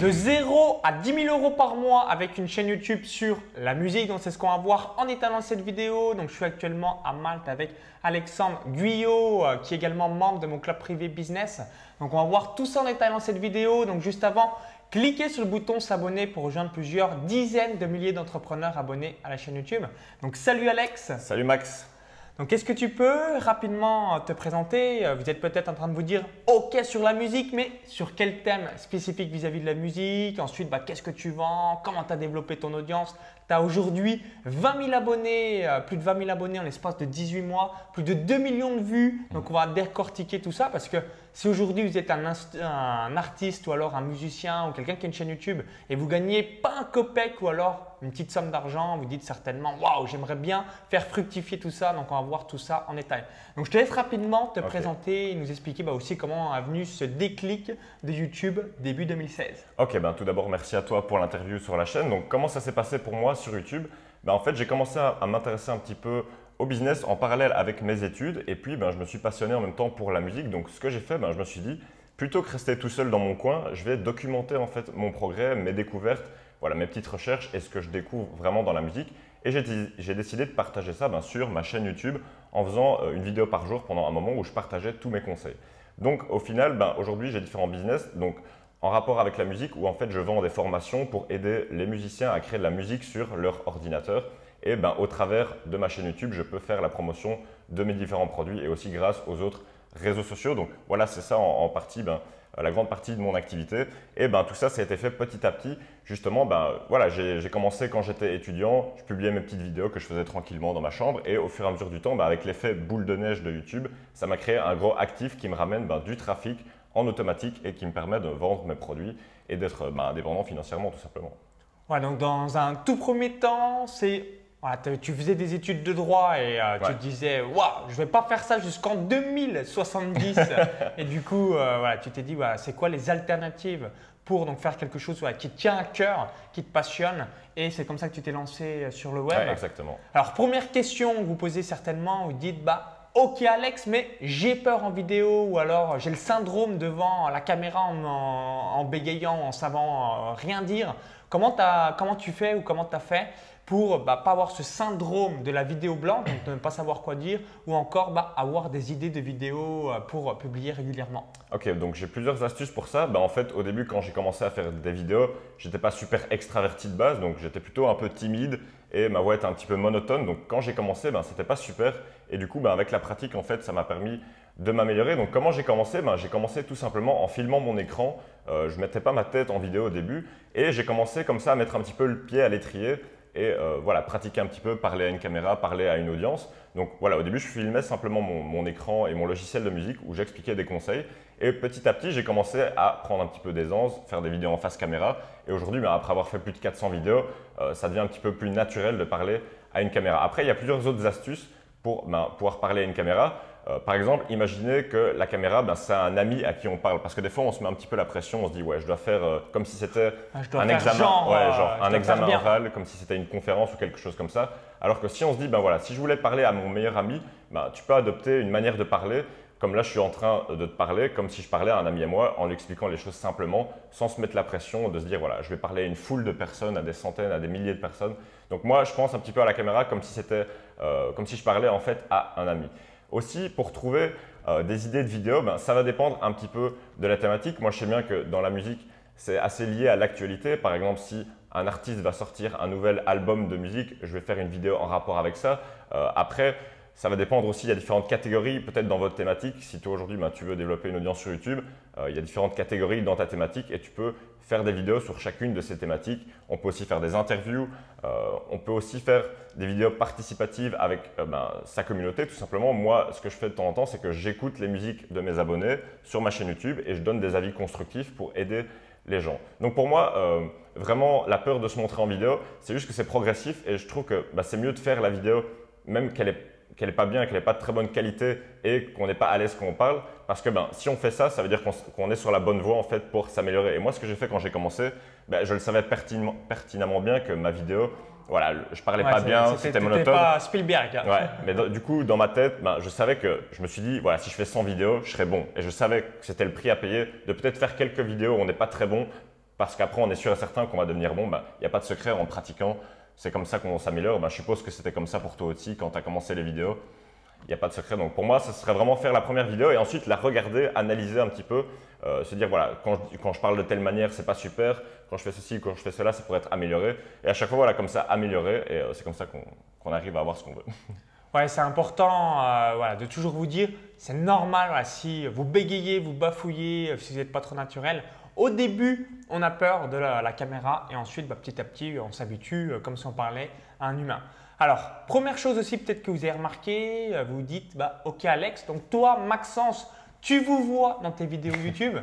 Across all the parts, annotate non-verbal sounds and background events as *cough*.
De 0 à 10 000 euros par mois avec une chaîne YouTube sur la musique. Donc, c'est ce qu'on va voir en étalant cette vidéo. Donc, je suis actuellement à Malte avec Alexandre Guyot, euh, qui est également membre de mon club privé business. Donc, on va voir tout ça en étalant cette vidéo. Donc, juste avant, cliquez sur le bouton s'abonner pour rejoindre plusieurs dizaines de milliers d'entrepreneurs abonnés à la chaîne YouTube. Donc, salut Alex. Salut Max. Donc, est-ce que tu peux rapidement te présenter? Vous êtes peut-être en train de vous dire OK sur la musique, mais sur quel thème spécifique vis-à-vis de la musique? Ensuite, bah, qu'est-ce que tu vends? Comment tu as développé ton audience? Tu as aujourd'hui 20 000 abonnés, euh, plus de 20 000 abonnés en l'espace de 18 mois, plus de 2 millions de vues. Donc, on va décortiquer tout ça parce que si aujourd'hui vous êtes un, un, artiste ou alors un musicien ou quelqu'un qui a une chaîne YouTube et vous gagnez pas un copec ou alors une petite somme d'argent, vous dites certainement Waouh, j'aimerais bien faire fructifier tout ça. Donc, on va voir tout ça en détail. Donc, je te laisse rapidement te présenter et nous expliquer bah, aussi comment est venu ce déclic de YouTube début 2016. Ok, ben, tout d'abord, merci à toi pour l'interview sur la chaîne. Donc, comment ça s'est passé pour moi sur YouTube ben, En fait, j'ai commencé à, m'intéresser un petit peu au business en parallèle avec mes études et puis ben, je me suis passionné en même temps pour la musique. Donc, ce que j'ai fait, ben, je me suis dit, plutôt que rester tout seul dans mon coin, je vais documenter en fait mon progrès, mes découvertes voilà, mes petites recherches et ce que je découvre vraiment dans la musique. Et j'ai décidé de partager ça bien sur ma chaîne YouTube en faisant euh, une vidéo par jour pendant un moment où je partageais tous mes conseils. Donc au final, ben, aujourd'hui j'ai différents business donc, en rapport avec la musique où en fait je vends des formations pour aider les musiciens à créer de la musique sur leur ordinateur. Et ben, au travers de ma chaîne YouTube, je peux faire la promotion de mes différents produits et aussi grâce aux autres réseaux sociaux. Donc voilà, c'est ça en, partie ben, euh, la grande partie de mon activité. Et ben, tout ça, ça a été fait petit à petit. Justement, ben, voilà, j'ai commencé quand j'étais étudiant, je publiais mes petites vidéos que je faisais tranquillement dans ma chambre. Et au fur et à mesure du temps, ben, avec l'effet boule de neige de YouTube, ça m'a créé un gros actif qui me ramène ben, du trafic en automatique et qui me permet de vendre mes produits et d'être ben, indépendant financièrement tout simplement. Ouais, donc dans un tout premier temps, c'est tu faisais des études de droit et euh, tu te disais, waouh, je vais pas faire ça jusqu'en 2070. *laughs* et du coup, euh, voilà, tu t'es dit, c'est quoi les alternatives pour donc faire quelque chose qui te tient à cœur, qui te passionne. Et c'est comme ça que tu t'es lancé euh, sur le web? exactement. Alors, première question que vous posez certainement, vous dites, bah, Ok Alex, mais j'ai peur en vidéo ou alors j'ai le syndrome devant la caméra en, en, bégayant, en savant rien dire. Comment, tu fais ou comment tu as fait pour bah, pas avoir ce syndrome de la vidéo blanche, donc de ne pas savoir quoi dire, ou encore bah, avoir des idées de vidéos euh, pour publier régulièrement? Ok, donc j'ai plusieurs astuces pour ça. Bah, en fait, au début, quand j'ai commencé à faire des vidéos, j'étais pas super extraverti de base, donc j'étais plutôt un peu timide et ma voix était un petit peu monotone. Donc quand j'ai commencé, ben, c'était pas super. Et du coup, ben, avec la pratique, en fait, ça m'a permis de m'améliorer. Donc comment j'ai commencé? Ben, J'ai commencé tout simplement en filmant mon écran. Euh, je ne mettais pas ma tête en vidéo au début. Et j'ai commencé comme ça à mettre un petit peu le pied à l'étrier et euh, voilà, pratiquer un petit peu, parler à une caméra, parler à une audience. Donc voilà, au début, je filmais simplement mon, écran et mon logiciel de musique où j'expliquais des conseils. Et petit à petit, j'ai commencé à prendre un petit peu d'aisance, faire des vidéos en face caméra. Et aujourd'hui, ben, après avoir fait plus de 400 vidéos, euh, ça devient un petit peu plus naturel de parler à une caméra. Après, il y a plusieurs autres astuces pour ben, pouvoir parler à une caméra. Euh, par exemple, imaginez que la caméra, ben, c'est un ami à qui on parle. Parce que des fois, on se met un petit peu la pression, on se dit, ouais, je dois faire euh, comme si c'était ah, un examen, genre, ouais, genre un examen oral, comme si c'était une conférence ou quelque chose comme ça. Alors que si on se dit, ben voilà, si je voulais parler à mon meilleur ami, ben, tu peux adopter une manière de parler. Comme là, je suis en train de te parler, comme si je parlais à un ami à moi, en lui expliquant les choses simplement, sans se mettre la pression de se dire, voilà, je vais parler à une foule de personnes, à des centaines, à des milliers de personnes. Donc moi, je pense un petit peu à la caméra comme si c'était, euh, comme si je parlais en fait à un ami. Aussi, pour trouver euh, des idées de vidéos, ben, ça va dépendre un petit peu de la thématique. Moi, je sais bien que dans la musique, c'est assez lié à l'actualité. Par exemple, si un artiste va sortir un nouvel album de musique, je vais faire une vidéo en rapport avec ça. Euh, après, ça va dépendre aussi, il y a différentes catégories, peut-être dans votre thématique. Si toi aujourd'hui ben, tu veux développer une audience sur YouTube, euh, il y a différentes catégories dans ta thématique et tu peux faire des vidéos sur chacune de ces thématiques. On peut aussi faire des interviews, euh, on peut aussi faire des vidéos participatives avec euh, ben, sa communauté. Tout simplement, moi, ce que je fais de temps en temps, c'est que j'écoute les musiques de mes abonnés sur ma chaîne YouTube et je donne des avis constructifs pour aider les gens. Donc pour moi, vraiment, la peur de se montrer en vidéo, c'est juste que c'est progressif et je trouve que ben, c'est mieux de faire la vidéo même qu'elle est qu'elle n'est pas bien, qu'elle n'est pas de très bonne qualité et qu'on n'est pas à l'aise quand on parle. Parce que ben, si on fait ça, ça veut dire qu'on est sur la bonne voie en fait pour s'améliorer. Et moi, ce que j'ai fait quand j'ai commencé, ben, je le savais pertinemment, bien que ma vidéo, voilà, je parlais pas bien, c'était monotone. pas Spielberg. Hein. Ouais, mais du coup, dans ma tête, ben, je savais que je me suis dit, voilà, si je fais 100 vidéos, je serais bon. Et je savais que c'était le prix à payer de peut-être faire quelques vidéos où on n'est pas très bon parce qu'après on est sûr et certain qu'on va devenir bon, bah, il n'y a pas de secret en pratiquant. C'est comme ça qu'on s'améliore. Bah, je suppose que c'était comme ça pour toi aussi quand tu as commencé les vidéos. Il n'y a pas de secret. Donc pour moi, ce serait vraiment faire la première vidéo et ensuite la regarder, analyser un petit peu, euh, se dire voilà, quand je, quand je parle de telle manière, c'est pas super. Quand je fais ceci, quand je fais cela, ça pourrait être amélioré. Et à chaque fois, voilà, comme ça, améliorer. Et euh, c'est comme ça qu'on arrive à avoir ce qu'on veut. *laughs* Ouais, c'est important euh, voilà, de toujours vous dire, c'est normal si vous bégayez, vous bafouillez, si vous n'êtes pas trop naturel. Au début, on a peur de la, caméra et ensuite, bah, petit à petit, on s'habitue, comme si on parlait à un humain. Alors, première chose aussi peut-être que vous avez remarqué, euh, vous dites, bah, ok Alex, donc toi Maxence, tu vous vois dans tes vidéos *laughs* YouTube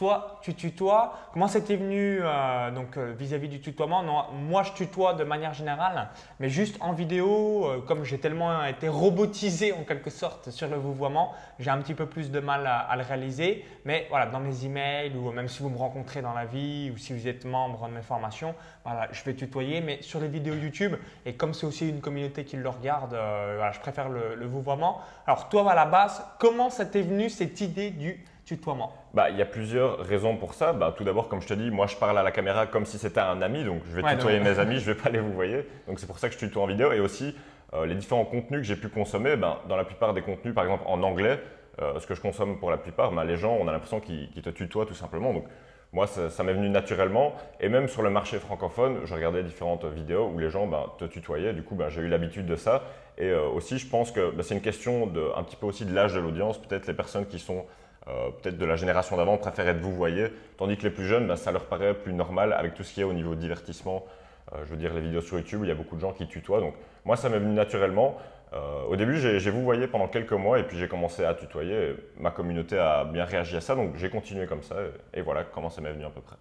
toi, tu tutoies. Comment c'était venu euh, donc euh, vis-à-vis du tutoiement? Moi, je tutoie de manière générale, mais juste en vidéo, euh, comme j'ai tellement été robotisé en quelque sorte sur le vouvoiement, j'ai un petit peu plus de mal à, le réaliser. Mais voilà, dans mes emails ou même si vous me rencontrez dans la vie ou si vous êtes membre de mes formations, voilà, je vais tutoyer. Mais sur les vidéos YouTube, et comme c'est aussi une communauté qui le regarde, je préfère le, le vouvoiement. Alors toi, à la base, comment ça t'est venu cette idée du tutoiement? Bah, Il y a plusieurs raisons pour ça. Bah, tout d'abord, comme je te dis, moi je parle à la caméra comme si c'était un ami, donc je vais tutoyer mes amis, je ne vais pas les vous voyez. Donc c'est pour ça que je tutoie en vidéo. Et aussi, euh, les différents contenus que j'ai pu consommer, ben, dans la plupart des contenus, par exemple en anglais, euh, ce que je consomme pour la plupart, ben, les gens, on a l'impression qu'ils te tutoient tout simplement. Donc moi, ça, m'est venu naturellement. Et même sur le marché francophone, je regardais différentes vidéos où les gens ben, te tutoyaient. Du coup, ben, j'ai eu l'habitude de ça. Et euh, aussi, je pense que c'est une question de, un petit peu aussi de l'âge de l'audience. Peut-être les personnes qui sont euh, peut-être de la génération d'avant préfèrent être vous voyez, tandis que les plus jeunes, ben, ça leur paraît plus normal avec tout ce qui est au niveau divertissement. Euh, je veux dire, les vidéos sur YouTube, il y a beaucoup de gens qui tutoient. Donc, moi, ça m'est venu naturellement. Euh, au début, j'ai vous voyé pendant quelques mois et puis j'ai commencé à tutoyer. ma communauté a bien réagi à ça, donc j'ai continué comme ça. Et, voilà comment ça m'est venu à peu près.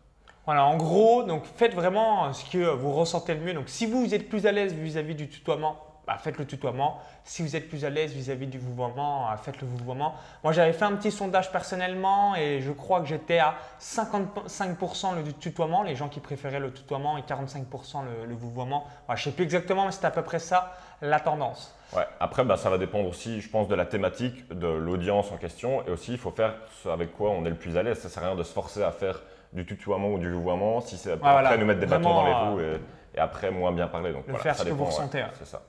Voilà, en gros, donc faites vraiment ce que vous ressentez le mieux. Donc, si vous êtes plus à l'aise vis-à-vis du tutoiement, bah, faites le tutoiement. Si vous êtes plus à l'aise vis-à-vis du vouvoiement, euh, faites le vouvoiement. Moi, j'avais fait un petit sondage personnellement et je crois que j'étais à 55% le tutoiement, les gens qui préféraient le tutoiement et 45% le, le vouvoiement. je ne sais plus exactement, mais c'était à peu près ça la tendance. Ouais. Après, bah, ça va dépendre aussi, je pense, de la thématique, de l'audience en question et aussi il faut faire ce avec quoi on est le plus à l'aise. Ça ne sert à rien de se forcer à faire du tutoiement ou du vouvoiement si c'est après nous mettre des bâtons dans les roues et, après moins bien parler. Donc, faire ce que vous ressentez. c'est ça.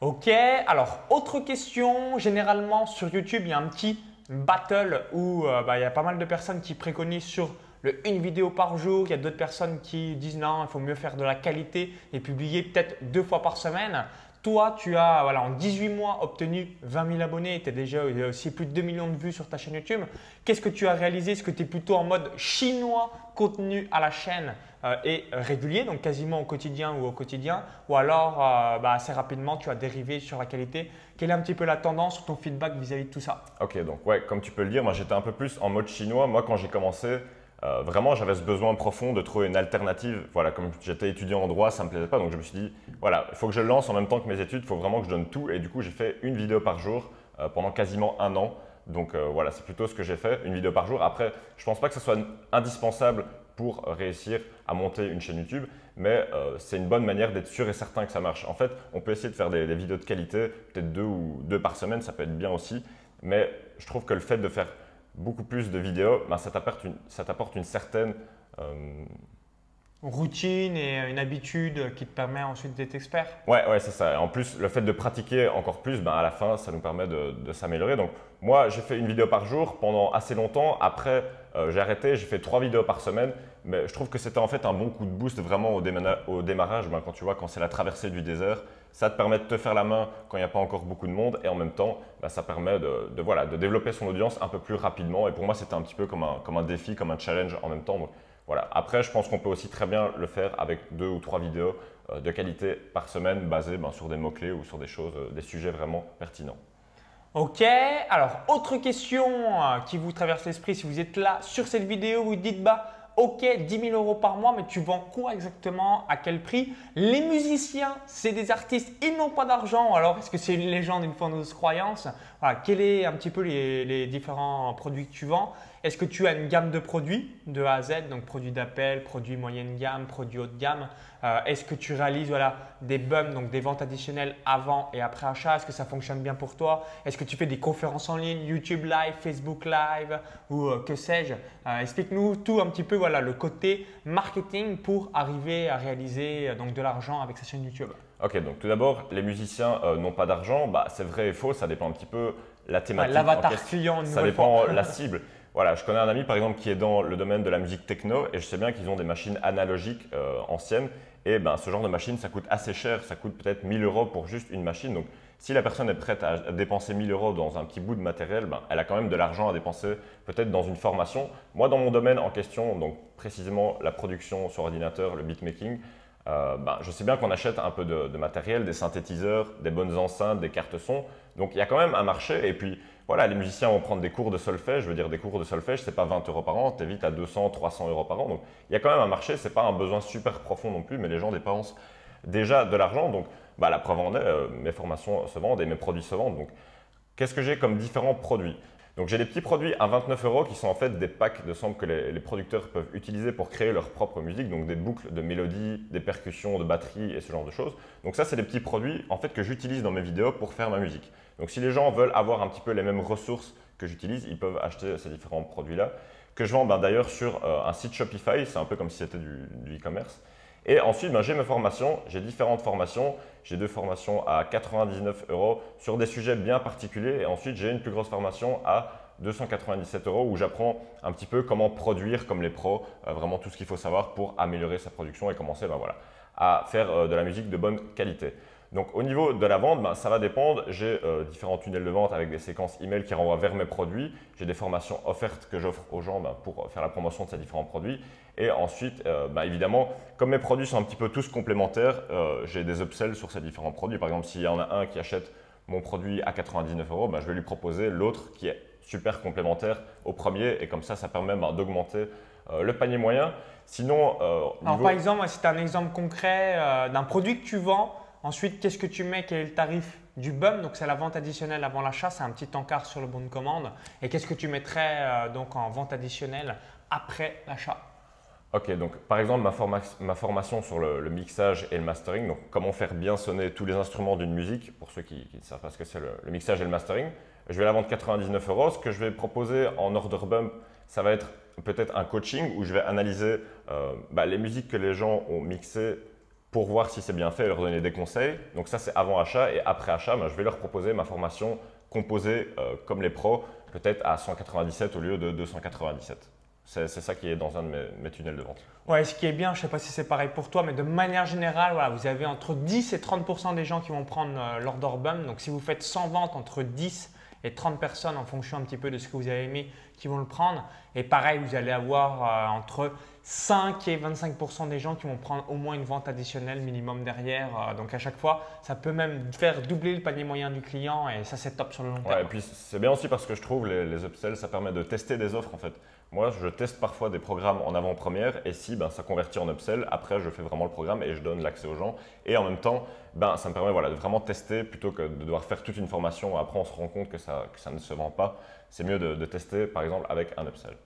Ok, alors autre question, généralement sur YouTube il y a un petit battle où euh, bah, il y a pas mal de personnes qui préconisent sur le une vidéo par jour, il y a d'autres personnes qui disent non, il faut mieux faire de la qualité et publier peut-être deux fois par semaine. Toi, tu as voilà, en 18 mois obtenu 20 000 abonnés, tu as déjà aussi plus de 2 millions de vues sur ta chaîne YouTube. Qu'est-ce que tu as réalisé? Est-ce que tu es plutôt en mode chinois, contenu à la chaîne euh, et régulier, donc quasiment au quotidien ou au quotidien, ou alors euh, bah, assez rapidement tu as dérivé sur la qualité? Quelle est un petit peu la tendance, ton feedback vis-à-vis de tout ça? Ok, donc ouais, comme tu peux le dire, moi j'étais un peu plus en mode chinois. Moi quand j'ai commencé, euh, vraiment, j'avais ce besoin profond de trouver une alternative. Voilà, comme j'étais étudiant en droit, ça ne me plaisait pas. Donc, je me suis dit, voilà, il faut que je lance en même temps que mes études. Il faut vraiment que je donne tout. Et du coup, j'ai fait une vidéo par jour euh, pendant quasiment un an. Donc, euh, voilà, c'est plutôt ce que j'ai fait, une vidéo par jour. Après, je ne pense pas que ce soit indispensable pour réussir à monter une chaîne YouTube, mais c'est une bonne manière d'être sûr et certain que ça marche. En fait, on peut essayer de faire des vidéos de qualité, peut-être deux ou deux par semaine, ça peut être bien aussi. Mais je trouve que le fait de faire beaucoup plus de vidéos, ben, ça t'apporte une, une, certaine euh, routine et une habitude qui te permet ensuite d'être expert. Ouais, ouais, c'est ça. En plus, le fait de pratiquer encore plus, ben, à la fin, ça nous permet de, s'améliorer. Donc, moi, j'ai fait une vidéo par jour pendant assez longtemps. Après, euh, j'ai arrêté, j'ai fait trois vidéos par semaine. Mais je trouve que c'était en fait un bon coup de boost vraiment au, au démarrage. Ben, quand tu vois, quand c'est la traversée du désert, ça te permet de te faire la main quand il n'y a pas encore beaucoup de monde et en même temps, bah, ça permet de, voilà, de développer son audience un peu plus rapidement. Et pour moi, c'était un petit peu comme un, comme un défi, comme un challenge en même temps. voilà. Après, je pense qu'on peut aussi très bien le faire avec deux ou trois vidéos euh, de qualité par semaine basées ben, sur des mots-clés ou sur des choses, euh, des sujets vraiment pertinents. Ok, alors autre question euh, qui vous traverse l'esprit si vous êtes là sur cette vidéo, vous dites bah Ok, 10 000 euros par mois, mais tu vends quoi exactement À quel prix? Les musiciens, c'est des artistes, ils n'ont pas d'argent. Alors, est-ce que c'est une légende, une fausse croyance? Voilà, quels sont un petit peu les, différents produits que tu vends? Est-ce que tu as une gamme de produits de A à Z, donc produits d'appel, produits moyenne gamme, produits haut de gamme euh, Est-ce que tu réalises voilà, des bums, donc des ventes additionnelles avant et après achat? Est-ce que ça fonctionne bien pour toi? Est-ce que tu fais des conférences en ligne, YouTube Live, Facebook Live ou euh, que sais-je? Euh, Explique-nous tout un petit peu voilà, le côté marketing pour arriver à réaliser donc, de l'argent avec sa chaîne YouTube. Ok, donc tout d'abord, les musiciens n'ont pas d'argent. Bah, c'est vrai et faux, ça dépend un petit peu la thématique. L'avatar client, ça dépend la cible. *laughs* Voilà, je connais un ami par exemple qui est dans le domaine de la musique techno et je sais bien qu'ils ont des machines analogiques euh, anciennes et ben, ce genre de machine ça coûte assez cher, ça coûte peut-être 1000 euros pour juste une machine. Donc si la personne est prête à dépenser 1000 euros dans un petit bout de matériel, ben, elle a quand même de l'argent à dépenser peut-être dans une formation. Moi dans mon domaine en question, donc précisément la production sur ordinateur, le beatmaking, euh, ben, je sais bien qu'on achète un peu de, de matériel, des synthétiseurs, des bonnes enceintes, des cartes son. Donc il y a quand même un marché et puis voilà, les musiciens vont prendre des cours de solfège. Je veux dire, des cours de solfège, c'est pas 20 euros par an, tu es vite à 200, 300 euros par an. Donc, il y a quand même un marché, c'est pas un besoin super profond non plus, mais les gens dépensent déjà de l'argent. Donc, bah, la preuve en est, euh, mes formations se vendent et mes produits se vendent. Donc, qu'est-ce que j'ai comme différents produits? Donc j'ai des petits produits à 29 euros qui sont en fait des packs de samples que les, producteurs peuvent utiliser pour créer leur propre musique, donc des boucles de mélodies, des percussions, de batteries et ce genre de choses. Donc ça c'est des petits produits en fait que j'utilise dans mes vidéos pour faire ma musique. Donc si les gens veulent avoir un petit peu les mêmes ressources que j'utilise, ils peuvent acheter ces différents produits-là que je vends ben, d'ailleurs sur euh, un site Shopify, c'est un peu comme si c'était du e-commerce. Et ensuite, ben, j'ai mes formations, j'ai différentes formations. J'ai deux formations à 99 euros sur des sujets bien particuliers. Et ensuite, j'ai une plus grosse formation à 297 euros où j'apprends un petit peu comment produire comme les pros, euh, vraiment tout ce qu'il faut savoir pour améliorer sa production et commencer ben, voilà, à faire euh, de la musique de bonne qualité. Donc au niveau de la vente, ben, ça va dépendre. J'ai euh, différents tunnels de vente avec des séquences email qui renvoient vers mes produits. J'ai des formations offertes que j'offre aux gens ben, pour faire la promotion de ces différents produits. Et ensuite, euh, ben, évidemment, comme mes produits sont un petit peu tous complémentaires, euh, j'ai des upsells sur ces différents produits. Par exemple, s'il y en a un qui achète mon produit à 99 euros, je vais lui proposer l'autre qui est super complémentaire au premier. Et comme ça, ça permet d'augmenter le panier moyen. Sinon, Alors, par exemple, si tu as un exemple concret d'un produit que tu vends, Ensuite, qu'est-ce que tu mets? Quel est le tarif du BUM? Donc, c'est la vente additionnelle avant l'achat. C'est un petit encart sur le bon de commande. Et qu'est-ce que tu mettrais euh, donc en vente additionnelle après l'achat? Ok, donc par exemple, ma, formation sur le, mixage et le mastering, comment faire bien sonner tous les instruments d'une musique, pour ceux qui, ne savent pas ce que c'est le, mixage et le mastering, je vais la vendre 99 euros. Ce que je vais proposer en order bump, ça va être peut-être un coaching où je vais analyser euh, bah, les musiques que les gens ont mixées pour voir si c'est bien fait et leur donner des conseils. Donc ça, c'est avant achat. Et après achat, ben, je vais leur proposer ma formation composée euh, comme les pros, peut-être à 197 au lieu de 297. C'est ça qui est dans un de mes, tunnels de vente. Ouais, ce qui est bien, je ne sais pas si c'est pareil pour toi, mais de manière générale, voilà, vous avez entre 10 et 30% des gens qui vont prendre euh, l'order bum. Donc si vous faites 100 ventes entre 10 et 30 personnes en fonction un petit peu de ce que vous avez aimé qui vont le prendre. Et pareil, vous allez avoir euh, entre 5 et 25% des gens qui vont prendre au moins une vente additionnelle minimum derrière. Euh, donc à chaque fois, ça peut même faire doubler le panier moyen du client et ça c'est top sur le long terme. Et puis c'est bien aussi parce que je trouve les, les upsells, ça permet de tester des offres en fait. Moi, je teste parfois des programmes en avant-première et si ben, ça convertit en upsell, après je fais vraiment le programme et je donne l'accès aux gens. Et en même temps, ben, ça me permet voilà, de vraiment tester plutôt que de devoir faire toute une formation. Après, on se rend compte que ça, que ça ne se vend pas. C'est mieux de, tester par exemple avec un upsell.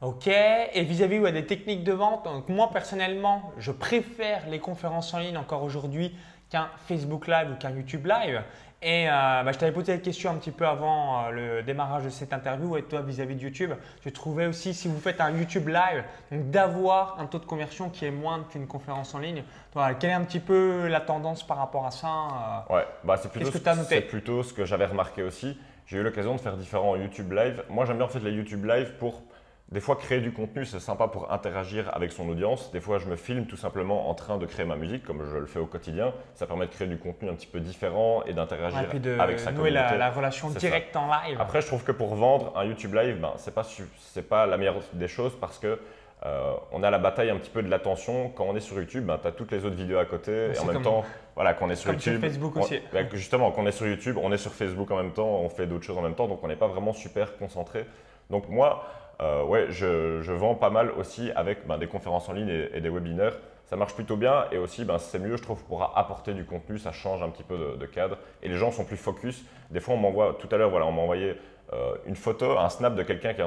Ok, et vis-à-vis -vis, des techniques de vente, donc moi personnellement, je préfère les conférences en ligne encore aujourd'hui qu'un Facebook Live ou qu'un YouTube Live. Et euh, bah, je t'avais posé la question un petit peu avant euh, le démarrage de cette interview et toi vis-à-vis de YouTube, je trouvais aussi si vous faites un YouTube live, d'avoir un taux de conversion qui est moindre qu'une conférence en ligne. Toi, quelle est un petit peu la tendance par rapport à ça euh? Ouais, bah, c'est plutôt, ce, plutôt ce que j'avais remarqué aussi. J'ai eu l'occasion de faire différents YouTube live. Moi, j'aime bien en fait les YouTube live pour des fois, créer du contenu, c'est sympa pour interagir avec son audience. Des fois, je me filme tout simplement en train de créer ma musique, comme je le fais au quotidien. Ça permet de créer du contenu un petit peu différent et d'interagir avec sa communauté. La, la relation directe en live. Après, je trouve que pour vendre un YouTube Live, ben, ce n'est pas, pas la meilleure des choses parce que euh, on a la bataille un petit peu de l'attention. Quand on est sur YouTube, ben, tu as toutes les autres vidéos à côté. Et en même temps, voilà, quand on est sur YouTube. Sur Facebook aussi. Ben, justement, quand on est sur YouTube, on est sur Facebook en même temps, on fait d'autres choses en même temps. Donc, on n'est pas vraiment super concentré. Donc, moi, euh, ouais, je, je, vends pas mal aussi avec ben, des conférences en ligne et, des webinaires. Ça marche plutôt bien et aussi ben, c'est mieux, je trouve, pour apporter du contenu, ça change un petit peu de, cadre et les gens sont plus focus. Des fois, on m'envoie, tout à l'heure, voilà, on m'a envoyé euh, une photo, un snap de quelqu'un qui,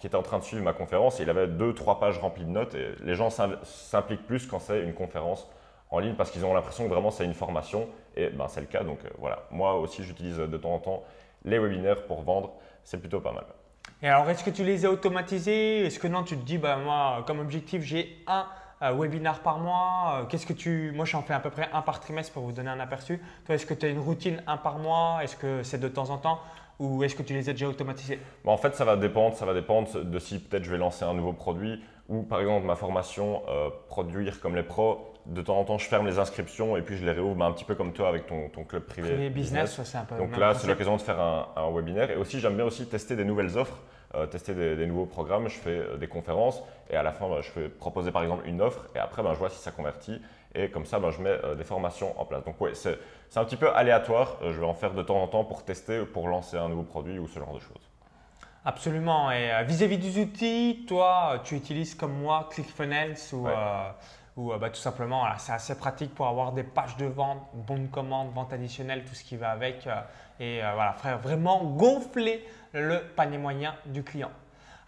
qui, était en train de suivre ma conférence et il avait deux, trois pages remplies de notes et les gens s'impliquent plus quand c'est une conférence en ligne parce qu'ils ont l'impression que vraiment c'est une formation et ben, c'est le cas. Donc euh, voilà, moi aussi j'utilise de temps en temps les webinaires pour vendre, c'est plutôt pas mal. Et alors, est-ce que tu les as automatisés? Est-ce que non, tu te dis, bah, moi, comme objectif, j'ai un euh, webinar par mois Qu'est-ce que tu. Moi, j'en fais à peu près un par trimestre pour vous donner un aperçu. Toi, est-ce que tu as une routine un par mois? Est-ce que c'est de temps en temps? Ou est-ce que tu les as déjà automatisés? En fait, ça va dépendre. Ça va dépendre de si peut-être je vais lancer un nouveau produit ou par exemple ma formation euh, produire comme les pros. De temps en temps, je ferme les inscriptions et puis je les réouvre bah, un petit peu comme toi avec ton, ton club privé. Privé business, c'est un peu. Donc là, c'est l'occasion de faire un, un, webinaire. Et aussi, j'aime bien aussi tester des nouvelles offres. Euh, tester des, nouveaux programmes, je fais euh, des conférences et à la fin, bah, je fais proposer par exemple une offre et après, bah, je vois si ça convertit et comme ça, bah, je mets euh, des formations en place. Donc oui, c'est un petit peu aléatoire. je vais en faire de temps en temps pour tester, pour lancer un nouveau produit ou ce genre de choses. Absolument. Et vis-à-vis des outils, toi, tu utilises comme moi ClickFunnels ou, ou tout simplement, c'est assez pratique pour avoir des pages de vente, bonnes commandes, vente additionnelle, tout ce qui va avec. et voilà, frère, vraiment gonfler le panier moyen du client.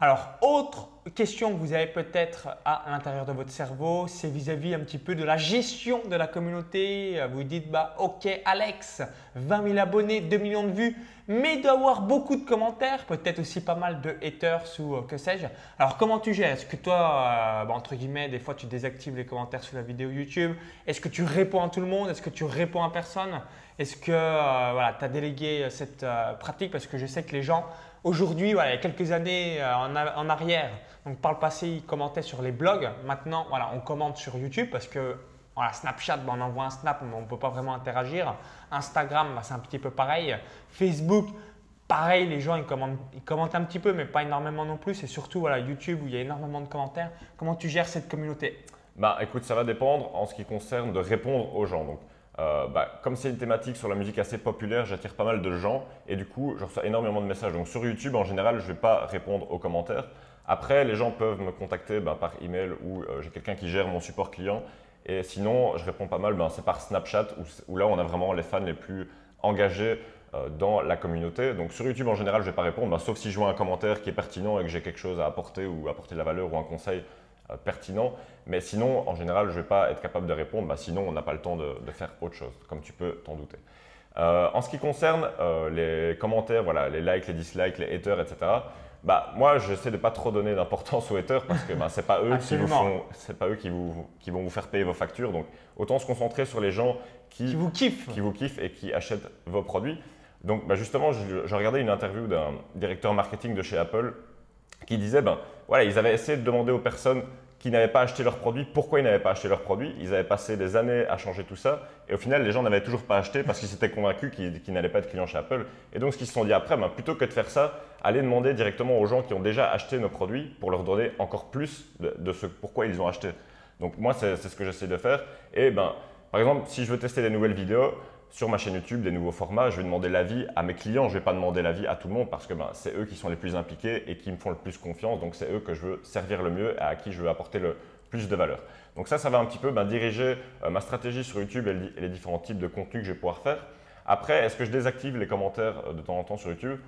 Alors, autre question que vous avez peut-être à l'intérieur de votre cerveau, c'est vis-à-vis un petit peu de la gestion de la communauté. Vous dites, bah, ok Alex, 20 000 abonnés, 2 millions de vues, mais d'avoir beaucoup de commentaires, peut-être aussi pas mal de haters ou euh, que sais-je. Alors, comment tu gères? Est-ce que toi, euh, bah, entre guillemets, des fois tu désactives les commentaires sous la vidéo YouTube? Est-ce que tu réponds à tout le monde? Est-ce que tu réponds à personne? Est-ce que euh, voilà, tu as délégué cette pratique? Parce que je sais que les gens Aujourd'hui, voilà, il y a quelques années euh, en, arrière, donc par le passé, ils commentaient sur les blogs. Maintenant, voilà, on commente sur YouTube parce que voilà, Snapchat, ben, on envoie un snap, mais on ne peut pas vraiment interagir. Instagram, ben, c'est un petit peu pareil. Facebook, pareil, les gens ils commentent, ils commentent un petit peu, mais pas énormément non plus. Et surtout, voilà, YouTube où il y a énormément de commentaires. Comment tu gères cette communauté? Bah, écoute, ça va dépendre en ce qui concerne de répondre aux gens. Euh, bah, comme c'est une thématique sur la musique assez populaire, j'attire pas mal de gens et du coup, je reçois énormément de messages. Donc sur YouTube, en général, je ne vais pas répondre aux commentaires. Après, les gens peuvent me contacter bah, par email ou euh, j'ai quelqu'un qui gère mon support client. Et sinon, je réponds pas mal, ben, c'est par Snapchat où, là, on a vraiment les fans les plus engagés euh, dans la communauté. Donc sur YouTube, en général, je ne vais pas répondre, ben, sauf si je vois un commentaire qui est pertinent et que j'ai quelque chose à apporter ou apporter de la valeur ou un conseil pertinent. Mais sinon, en général, je ne vais pas être capable de répondre. Bah, sinon, on n'a pas le temps de, faire autre chose, comme tu peux t'en douter. Euh, en ce qui concerne euh, les commentaires, voilà, les likes, les dislikes, les haters, etc. Bah, moi, j'essaie de pas trop donner d'importance aux haters parce que bah, c'est pas eux qui vous font, c'est pas eux qui, vous, qui vont vous faire payer vos factures. Donc, autant se concentrer sur les gens qui, vous kiffent, qui vous kiffent et qui achètent vos produits. Donc, bah, justement, je, regardais une interview d'un directeur marketing de chez Apple qui disait, ben voilà, ils avaient essayé de demander aux personnes qui n'avaient pas acheté leurs produits, pourquoi ils n'avaient pas acheté leurs produits. Ils avaient passé des années à changer tout ça. Et au final, les gens n'avaient toujours pas acheté parce qu'ils s'étaient convaincus qu'ils n'allaient pas être clients chez Apple. Et donc, ce qu'ils se sont dit après, ben, plutôt que de faire ça, allez demander directement aux gens qui ont déjà acheté nos produits pour leur donner encore plus de, ce pourquoi ils ont acheté. Donc, moi, c'est ce que j'essaie de faire. Et ben, par exemple, si je veux tester des nouvelles vidéos, sur ma chaîne YouTube des nouveaux formats, je vais demander l'avis à mes clients, je ne vais pas demander l'avis à tout le monde parce que ben, c'est eux qui sont les plus impliqués et qui me font le plus confiance, donc c'est eux que je veux servir le mieux et à qui je veux apporter le plus de valeur. Donc ça, ça va un petit peu ben, diriger euh, ma stratégie sur YouTube et, les différents types de contenus que je vais pouvoir faire. Après, est-ce que je désactive les commentaires euh, de temps en temps sur YouTube?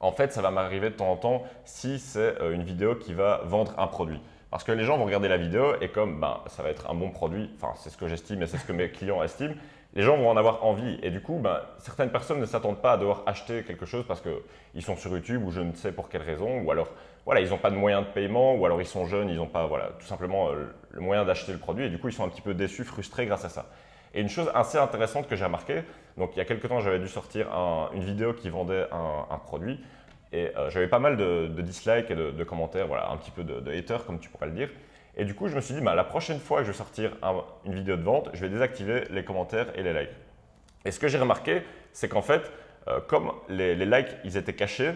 En fait, ça va m'arriver de temps en temps si c'est euh, une vidéo qui va vendre un produit. Parce que les gens vont regarder la vidéo et comme ben, ça va être un bon produit, enfin c'est ce que j'estime et c'est ce que mes clients estiment, les gens vont en avoir envie. Et du coup, ben, certaines personnes ne s'attendent pas à devoir acheter quelque chose parce qu'ils sont sur YouTube ou je ne sais pour quelle raison, ou alors voilà, ils n'ont pas de moyens de paiement, ou alors ils sont jeunes, ils n'ont pas voilà, tout simplement euh, le moyen d'acheter le produit, et du coup, ils sont un petit peu déçus, frustrés grâce à ça. Et une chose assez intéressante que j'ai remarqué, donc il y a quelques temps, j'avais dû sortir une vidéo qui vendait un, produit, et euh, j'avais pas mal de, dislikes et de, commentaires, voilà, un petit peu de, de haters, comme tu pourrais le dire. Et du coup, je me suis dit, bah, la prochaine fois que je vais sortir une vidéo de vente, je vais désactiver les commentaires et les likes. Et ce que j'ai remarqué, c'est qu'en fait, euh, comme les, likes, ils étaient cachés,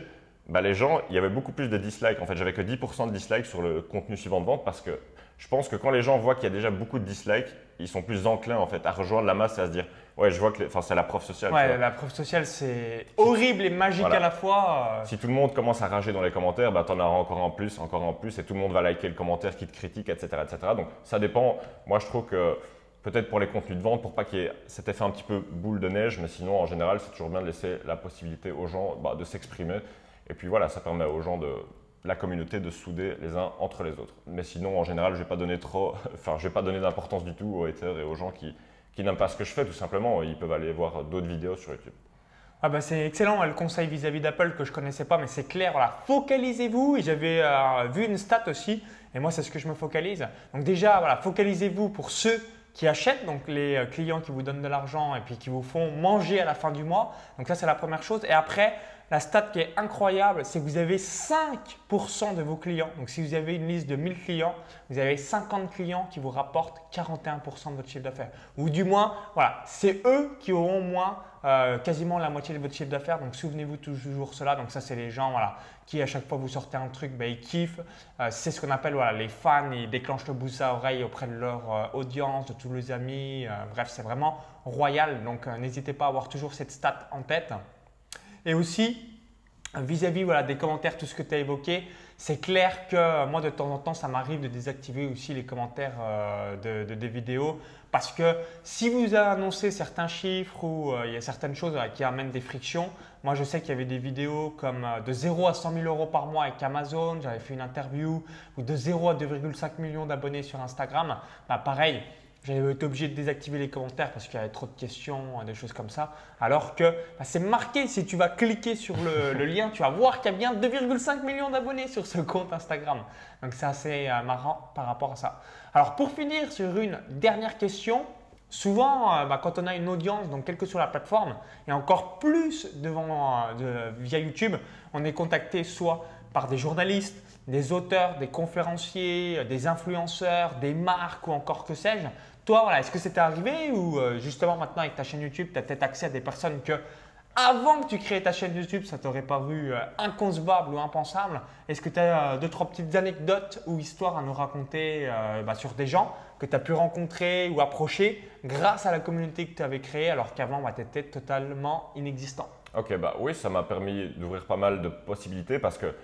bah, les gens, il y avait beaucoup plus de dislikes. En fait, j'avais que 10% de dislikes sur le contenu suivant de vente parce que je pense que quand les gens voient qu'il y a déjà beaucoup de dislikes, ils sont plus enclins en fait à rejoindre la masse et à se dire ouais je vois que enfin c'est la preuve sociale. Ouais la preuve sociale c'est horrible et magique à la fois. Euh. Si tout le monde commence à rager dans les commentaires, bah, tu en auras encore en plus, encore en plus et tout le monde va liker le commentaire qui te critique etc etc. Donc ça dépend. Moi je trouve que peut-être pour les contenus de vente pour pas qu'il y ait cet effet un petit peu boule de neige, mais sinon en général c'est toujours bien de laisser la possibilité aux gens bah, de s'exprimer et puis voilà ça permet aux gens de la communauté de souder les uns entre les autres. Mais sinon, en général, je vais pas donner trop, *laughs* enfin, je vais pas donner d'importance du tout aux haters et aux gens qui, qui n'aiment pas ce que je fais, tout simplement. Ils peuvent aller voir d'autres vidéos sur YouTube. Ah bah c'est excellent le conseil vis-à-vis d'Apple que je connaissais pas, mais c'est clair. Voilà, focalisez-vous. J'avais euh, vu une stat aussi, et moi c'est ce que je me focalise. Donc déjà, voilà, focalisez-vous pour ceux qui achètent, donc les euh, clients qui vous donnent de l'argent et puis qui vous font manger à la fin du mois. Donc ça c'est la première chose. Et après, la stat qui est incroyable, c'est que vous avez 5% de vos clients. Donc, si vous avez une liste de 1000 clients, vous avez 50 clients qui vous rapportent 41% de votre chiffre d'affaires. Ou du moins, voilà, c'est eux qui auront au moins euh, quasiment la moitié de votre chiffre d'affaires. Donc, souvenez-vous toujours cela. Donc, ça, c'est les gens qui, à chaque fois vous sortez un truc, ben, ils kiffent. Euh, c'est ce qu'on appelle voilà, les fans. Ils déclenchent le bouche à oreille auprès de leur euh, audience, de tous les amis. bref, c'est vraiment royal. Donc, n'hésitez pas à avoir toujours cette stat en tête. Et aussi, vis-à-vis voilà, des commentaires, tout ce que tu as évoqué, c'est clair que moi, de temps en temps, ça m'arrive de désactiver aussi les commentaires euh, de, des vidéos parce que si vous annoncez certains chiffres ou euh, il y a certaines choses euh, qui amènent des frictions, moi je sais qu'il y avait des vidéos comme de 0 à 100 000 euros par mois avec Amazon, j'avais fait une interview, ou de 0 à 2,5 millions d'abonnés sur Instagram. Bah, pareil, j'avais été obligé de désactiver les commentaires parce qu'il y avait trop de questions, des choses comme ça. Alors que bah, c'est marqué, si tu vas cliquer sur le, *laughs* lien, tu vas voir qu'il y a bien 2,5 millions d'abonnés sur ce compte Instagram. Donc c'est assez euh, marrant par rapport à ça. Alors pour finir sur une dernière question, souvent euh, bah, quand on a une audience, donc quelle que soit la plateforme, et encore plus devant, euh, via YouTube, on est contacté soit par des journalistes, des auteurs, des conférenciers, des influenceurs, des marques ou encore que sais-je. Toi, voilà, est-ce que c'était arrivé ou euh, justement maintenant avec ta chaîne YouTube, tu as peut-être accès à des personnes que avant que tu crées ta chaîne YouTube, ça t'aurait paru euh, inconcevable ou impensable? Est-ce que tu as euh, deux, trois petites anecdotes ou histoires à nous raconter bah, sur des gens que tu as pu rencontrer ou approcher grâce à la communauté que tu avais créée alors qu'avant, bah, tu étais totalement inexistant? Ok, bah oui, ça m'a permis d'ouvrir pas mal de possibilités parce que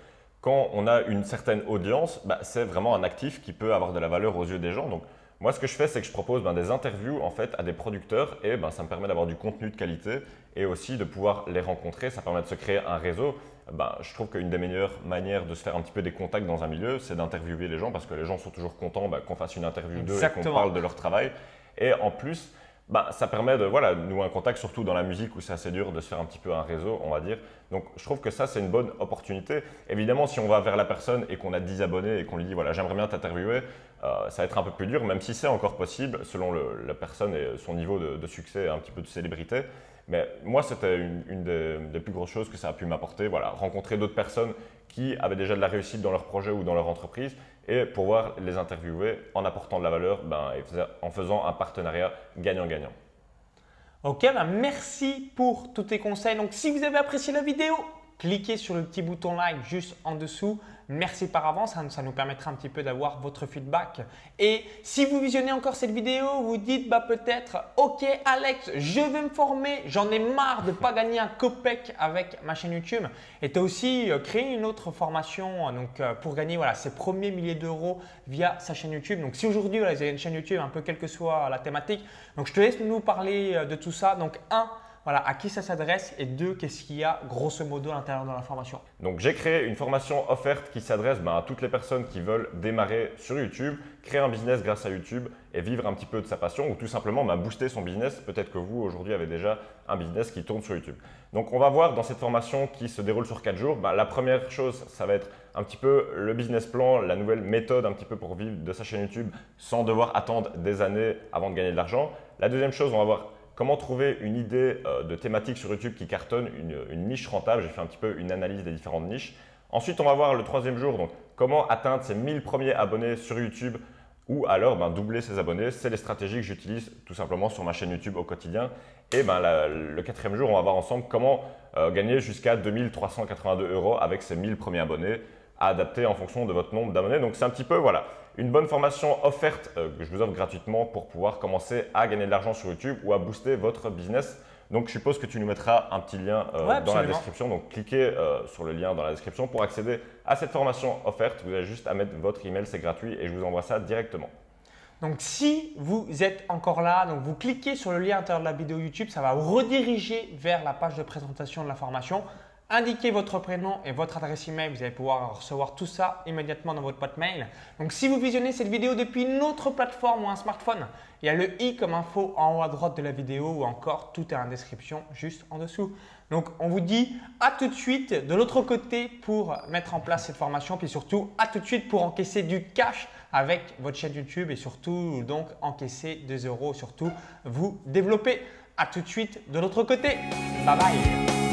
quand on a une certaine audience, bah, c'est vraiment un actif qui peut avoir de la valeur aux yeux des gens. Donc, moi, ce que je fais, c'est que je propose ben, des interviews en fait à des producteurs et ben, ça me permet d'avoir du contenu de qualité et aussi de pouvoir les rencontrer. Ça permet de se créer un réseau. Ben, je trouve qu'une des meilleures manières de se faire un petit peu des contacts dans un milieu, c'est d'interviewer les gens parce que les gens sont toujours contents qu'on fasse une interview d'eux et qu'on parle de leur travail. Et en plus, bah, ça permet de voilà, nouer un contact, surtout dans la musique où c'est assez dur de se faire un petit peu un réseau, on va dire. Donc je trouve que ça, c'est une bonne opportunité. Évidemment, si on va vers la personne et qu'on a 10 abonnés et qu'on lui dit voilà, j'aimerais bien t'interviewer, euh, ça va être un peu plus dur, même si c'est encore possible selon la personne et son niveau de, succès et un petit peu de célébrité. Mais moi, c'était une, des, plus grosses choses que ça a pu m'apporter. Voilà, rencontrer d'autres personnes qui avaient déjà de la réussite dans leur projet ou dans leur entreprise et pouvoir les interviewer en apportant de la valeur ben, en faisant un partenariat gagnant-gagnant. Ok, ben merci pour tous tes conseils. Donc si vous avez apprécié la vidéo, cliquez sur le petit bouton like juste en dessous. Merci par avance, ça, nous permettra un petit peu d'avoir votre feedback. Et si vous visionnez encore cette vidéo, vous dites bah peut-être OK Alex, je vais me former, j'en ai marre de ne pas gagner un copec avec ma chaîne YouTube. Et tu as aussi euh, créé une autre formation donc, euh, pour gagner voilà, ses premiers milliers d'euros via sa chaîne YouTube. Donc si aujourd'hui vous avez une chaîne YouTube, un peu quelle que soit la thématique, donc je te laisse nous parler euh, de tout ça. Donc un, voilà, à qui ça s'adresse et deux, qu'est-ce qu'il y a grosso modo à l'intérieur de la formation Donc j'ai créé une formation offerte qui s'adresse ben, à toutes les personnes qui veulent démarrer sur YouTube, créer un business grâce à YouTube et vivre un petit peu de sa passion ou tout simplement ben, booster son business. Peut-être que vous aujourd'hui avez déjà un business qui tourne sur YouTube. Donc on va voir dans cette formation qui se déroule sur 4 jours, ben, la première chose ça va être un petit peu le business plan, la nouvelle méthode un petit peu pour vivre de sa chaîne YouTube sans devoir attendre des années avant de gagner de l'argent. La deuxième chose, on va voir Comment trouver une idée euh, de thématique sur YouTube qui cartonne, une, niche rentable J'ai fait un petit peu une analyse des différentes niches. Ensuite, on va voir le troisième jour, donc comment atteindre ses 1000 premiers abonnés sur YouTube ou alors ben, doubler ses abonnés. C'est les stratégies que j'utilise tout simplement sur ma chaîne YouTube au quotidien. Et ben, le quatrième jour, on va voir ensemble comment euh, gagner jusqu'à 2382 euros avec ses 1000 premiers abonnés. À adapter en fonction de votre nombre d'abonnés. Donc c'est un petit peu voilà, une bonne formation offerte euh, que je vous offre gratuitement pour pouvoir commencer à gagner de l'argent sur YouTube ou à booster votre business. Donc je suppose que tu nous mettras un petit lien euh, dans la description. Donc cliquez euh, sur le lien dans la description pour accéder à cette formation offerte. Vous avez juste à mettre votre email, c'est gratuit et je vous envoie ça directement. Donc si vous êtes encore là, donc vous cliquez sur le lien à l'intérieur de la vidéo YouTube, ça va vous rediriger vers la page de présentation de la formation. Indiquez votre prénom et votre adresse email, vous allez pouvoir recevoir tout ça immédiatement dans votre boîte mail. Donc si vous visionnez cette vidéo depuis une autre plateforme ou un smartphone, il y a le i comme info en haut à droite de la vidéo ou encore tout est en description juste en dessous. Donc on vous dit à tout de suite de l'autre côté pour mettre en place cette formation puis surtout à tout de suite pour encaisser du cash avec votre chaîne YouTube et surtout donc encaisser des euros, surtout vous développer. À tout de suite de l'autre côté. Bye bye